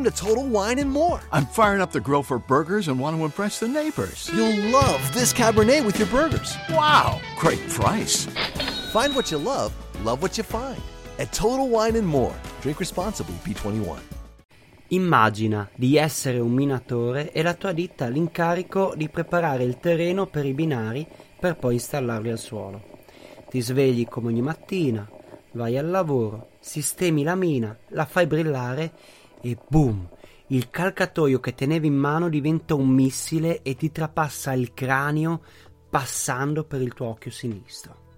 Welcome to Total Wine and More. I'm firing up the grill for burgers and want to impress the neighbors. You'll love this Cabernet with your burgers. Wow, great price. Find what you love, love what you find. At Total Wine and More. Drink responsibly, B21. Immagina di essere un minatore e la tua ditta ha l'incarico di preparare il terreno per i binari per poi installarli al suolo. Ti svegli come ogni mattina, vai al lavoro, sistemi la mina, la fai brillare e boom! Il calcatoio che tenevi in mano diventa un missile e ti trapassa il cranio passando per il tuo occhio sinistro.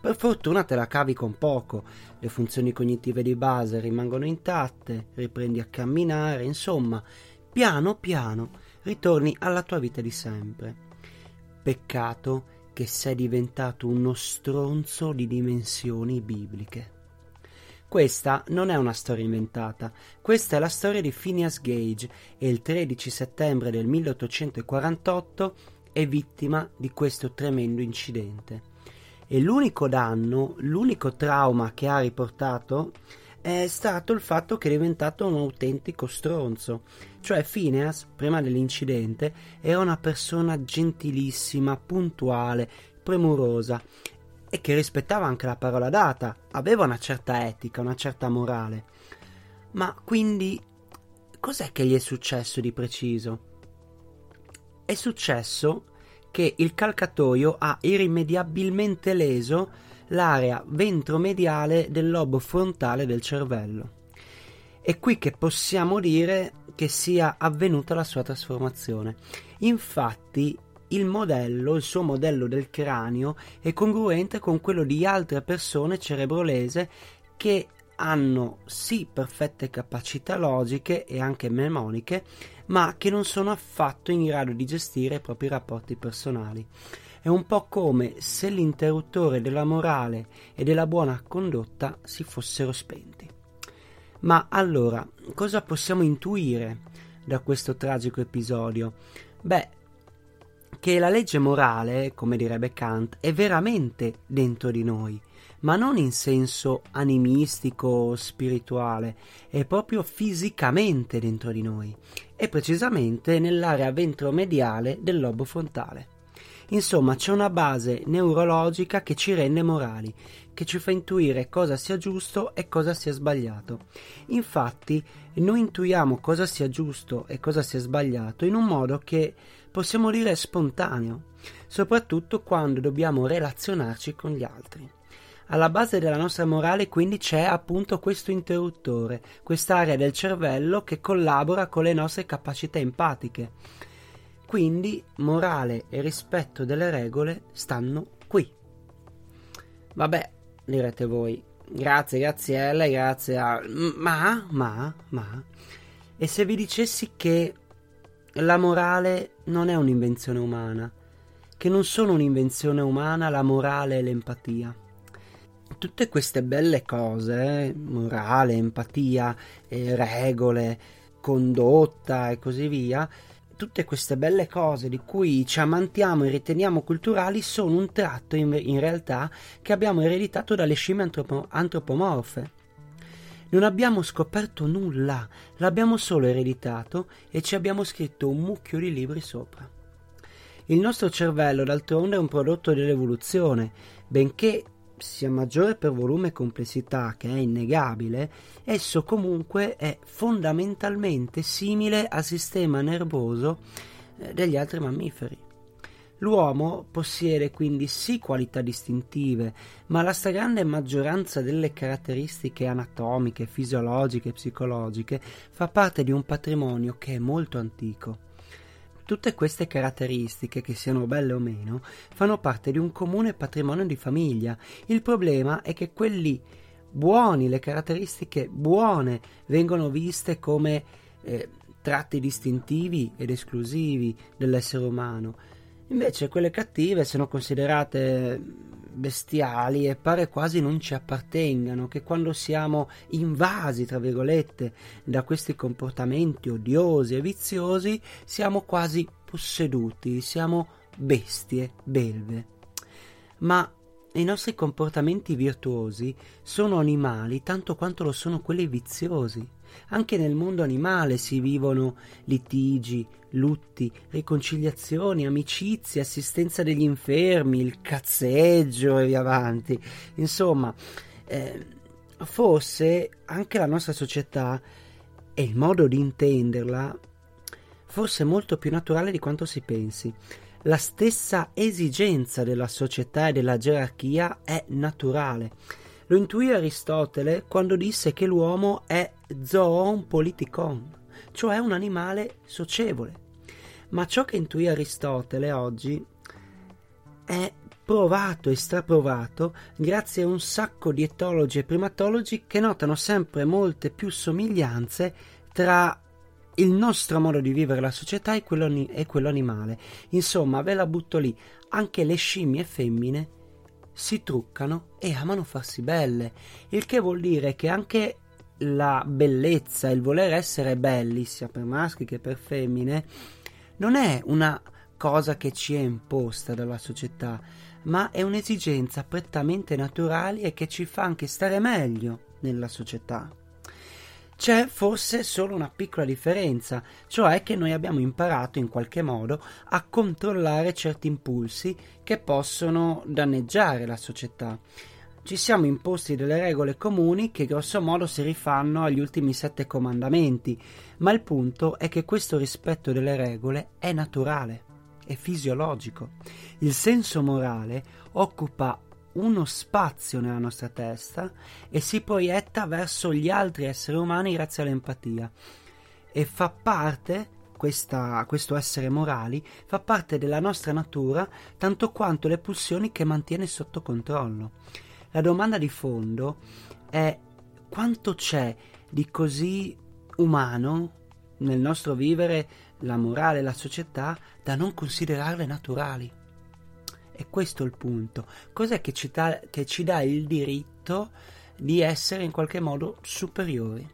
Per fortuna te la cavi con poco, le funzioni cognitive di base rimangono intatte, riprendi a camminare, insomma, piano piano ritorni alla tua vita di sempre. Peccato che sei diventato uno stronzo di dimensioni bibliche. Questa non è una storia inventata, questa è la storia di Phineas Gage e il 13 settembre del 1848 è vittima di questo tremendo incidente. E l'unico danno, l'unico trauma che ha riportato è stato il fatto che è diventato un autentico stronzo. Cioè Phineas, prima dell'incidente, era una persona gentilissima, puntuale, premurosa e che rispettava anche la parola data, aveva una certa etica, una certa morale. Ma quindi cos'è che gli è successo di preciso? È successo che il calcatoio ha irrimediabilmente leso l'area ventromediale del lobo frontale del cervello. È qui che possiamo dire che sia avvenuta la sua trasformazione. Infatti, il modello, il suo modello del cranio è congruente con quello di altre persone cerebrolese che hanno sì perfette capacità logiche e anche memoniche, ma che non sono affatto in grado di gestire i propri rapporti personali. È un po' come se l'interruttore della morale e della buona condotta si fossero spenti. Ma allora, cosa possiamo intuire da questo tragico episodio? Beh, che la legge morale, come direbbe Kant, è veramente dentro di noi, ma non in senso animistico o spirituale, è proprio fisicamente dentro di noi, e precisamente nell'area ventromediale del lobo frontale. Insomma, c'è una base neurologica che ci rende morali, che ci fa intuire cosa sia giusto e cosa sia sbagliato. Infatti, noi intuiamo cosa sia giusto e cosa sia sbagliato in un modo che possiamo dire spontaneo, soprattutto quando dobbiamo relazionarci con gli altri. Alla base della nostra morale quindi c'è appunto questo interruttore, quest'area del cervello che collabora con le nostre capacità empatiche. Quindi morale e rispetto delle regole stanno qui. Vabbè, direte voi, grazie Graziella, grazie a... Ma, ma, ma... E se vi dicessi che la morale non è un'invenzione umana, che non sono un'invenzione umana la morale e l'empatia. Tutte queste belle cose, morale, empatia, eh, regole, condotta e così via, tutte queste belle cose di cui ci amantiamo e riteniamo culturali sono un tratto in, in realtà che abbiamo ereditato dalle scimmie antropo- antropomorfe. Non abbiamo scoperto nulla, l'abbiamo solo ereditato e ci abbiamo scritto un mucchio di libri sopra. Il nostro cervello, d'altronde, è un prodotto dell'evoluzione, benché sia maggiore per volume e complessità, che è innegabile, esso comunque è fondamentalmente simile al sistema nervoso eh, degli altri mammiferi. L'uomo possiede quindi sì qualità distintive, ma la stragrande maggioranza delle caratteristiche anatomiche, fisiologiche e psicologiche fa parte di un patrimonio che è molto antico. Tutte queste caratteristiche, che siano belle o meno, fanno parte di un comune patrimonio di famiglia. Il problema è che quelli buoni, le caratteristiche buone, vengono viste come eh, tratti distintivi ed esclusivi dell'essere umano Invece quelle cattive sono considerate bestiali e pare quasi non ci appartengano, che quando siamo invasi, tra virgolette, da questi comportamenti odiosi e viziosi, siamo quasi posseduti, siamo bestie, belve. Ma i nostri comportamenti virtuosi sono animali tanto quanto lo sono quelli viziosi. Anche nel mondo animale si vivono litigi, lutti, riconciliazioni, amicizie, assistenza degli infermi, il cazzeggio e via avanti. Insomma, eh, forse anche la nostra società e il modo di intenderla forse è molto più naturale di quanto si pensi. La stessa esigenza della società e della gerarchia è naturale. Lo intuì Aristotele quando disse che l'uomo è zoon politikon, cioè un animale socievole. Ma ciò che intuì Aristotele oggi è provato e straprovato grazie a un sacco di etologi e primatologi che notano sempre molte più somiglianze tra il nostro modo di vivere la società e quello, e quello animale. Insomma, ve la butto lì, anche le scimmie femmine si truccano e amano farsi belle, il che vuol dire che anche la bellezza, il voler essere belli, sia per maschi che per femmine, non è una cosa che ci è imposta dalla società, ma è un'esigenza prettamente naturale e che ci fa anche stare meglio nella società. C'è forse solo una piccola differenza, cioè che noi abbiamo imparato in qualche modo a controllare certi impulsi che possono danneggiare la società. Ci siamo imposti delle regole comuni che grosso modo si rifanno agli ultimi sette comandamenti, ma il punto è che questo rispetto delle regole è naturale, è fisiologico. Il senso morale occupa uno spazio nella nostra testa e si proietta verso gli altri esseri umani grazie all'empatia e fa parte questa, questo essere morali fa parte della nostra natura tanto quanto le pulsioni che mantiene sotto controllo. La domanda di fondo è quanto c'è di così umano nel nostro vivere la morale la società da non considerarle naturali. E questo è il punto. Cos'è che ci, dà, che ci dà il diritto di essere in qualche modo superiori?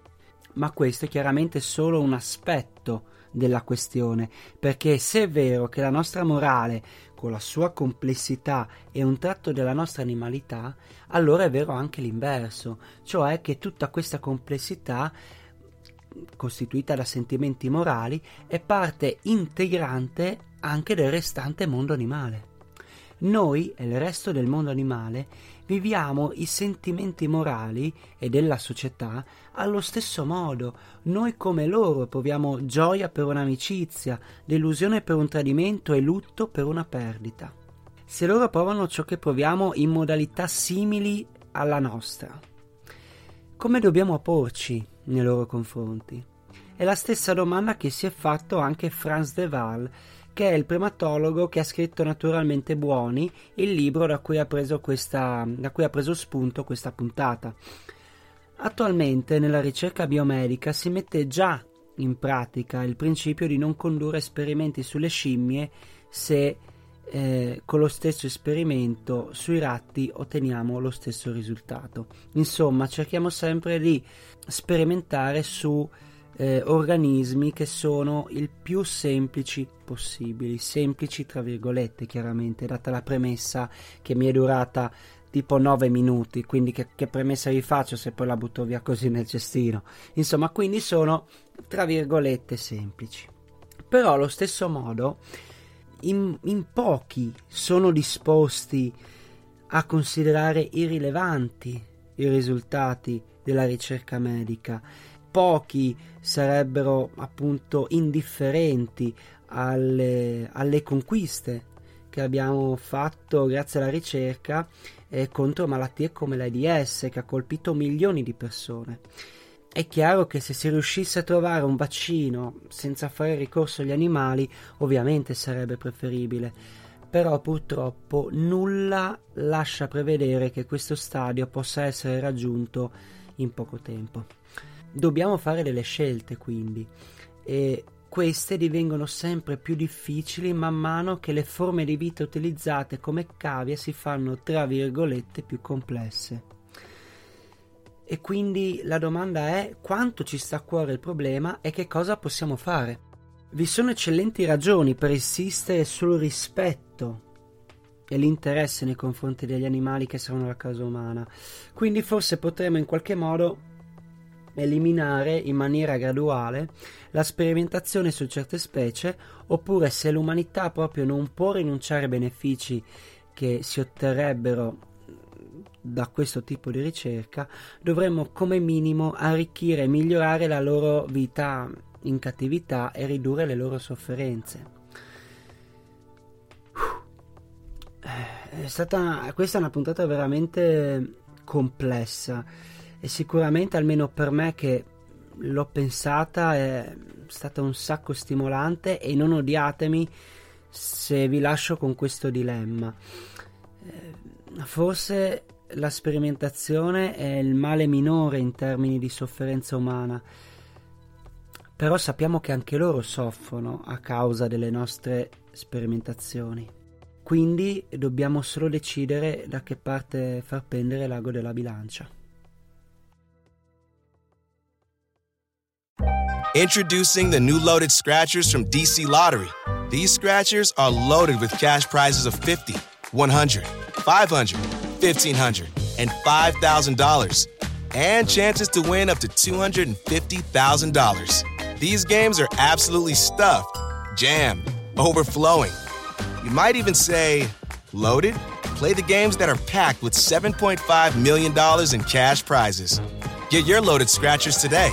Ma questo è chiaramente solo un aspetto della questione, perché se è vero che la nostra morale, con la sua complessità, è un tratto della nostra animalità, allora è vero anche l'inverso, cioè che tutta questa complessità costituita da sentimenti morali è parte integrante anche del restante mondo animale. Noi e il resto del mondo animale viviamo i sentimenti morali e della società allo stesso modo. Noi come loro proviamo gioia per un'amicizia, delusione per un tradimento e lutto per una perdita. Se loro provano ciò che proviamo in modalità simili alla nostra, come dobbiamo porci nei loro confronti? È la stessa domanda che si è fatto anche Franz de Waal che è il primatologo che ha scritto Naturalmente Buoni, il libro da cui ha preso, questa, da cui ha preso spunto questa puntata. Attualmente nella ricerca biomedica si mette già in pratica il principio di non condurre esperimenti sulle scimmie se eh, con lo stesso esperimento sui ratti otteniamo lo stesso risultato. Insomma, cerchiamo sempre di sperimentare su eh, organismi che sono il più semplici possibili, semplici tra virgolette chiaramente, data la premessa che mi è durata tipo 9 minuti, quindi che, che premessa vi faccio se poi la butto via così nel cestino? Insomma, quindi sono tra virgolette semplici. Però allo stesso modo in, in pochi sono disposti a considerare irrilevanti i risultati della ricerca medica pochi sarebbero appunto indifferenti alle, alle conquiste che abbiamo fatto grazie alla ricerca eh, contro malattie come l'AIDS che ha colpito milioni di persone. È chiaro che se si riuscisse a trovare un vaccino senza fare ricorso agli animali, ovviamente sarebbe preferibile, però purtroppo nulla lascia prevedere che questo stadio possa essere raggiunto in poco tempo. Dobbiamo fare delle scelte quindi e queste divengono sempre più difficili man mano che le forme di vita utilizzate come cavie si fanno tra virgolette più complesse. E quindi la domanda è quanto ci sta a cuore il problema e che cosa possiamo fare. Vi sono eccellenti ragioni per insistere sul rispetto e l'interesse nei confronti degli animali che sono la causa umana. Quindi forse potremmo in qualche modo eliminare in maniera graduale la sperimentazione su certe specie oppure se l'umanità proprio non può rinunciare ai benefici che si otterrebbero da questo tipo di ricerca, dovremmo come minimo arricchire e migliorare la loro vita in cattività e ridurre le loro sofferenze. È stata, questa è una puntata veramente complessa e sicuramente almeno per me che l'ho pensata è stata un sacco stimolante e non odiatemi se vi lascio con questo dilemma. Eh, forse la sperimentazione è il male minore in termini di sofferenza umana, però sappiamo che anche loro soffrono a causa delle nostre sperimentazioni. Quindi dobbiamo solo decidere da che parte far pendere l'ago della bilancia. Introducing the new loaded scratchers from DC Lottery. These scratchers are loaded with cash prizes of 50, 100, 500, 1500, and $5,000. And chances to win up to $250,000. These games are absolutely stuffed, jammed, overflowing you might even say, loaded? Play the games that are packed with $7.5 million in cash prizes. Get your loaded scratchers today.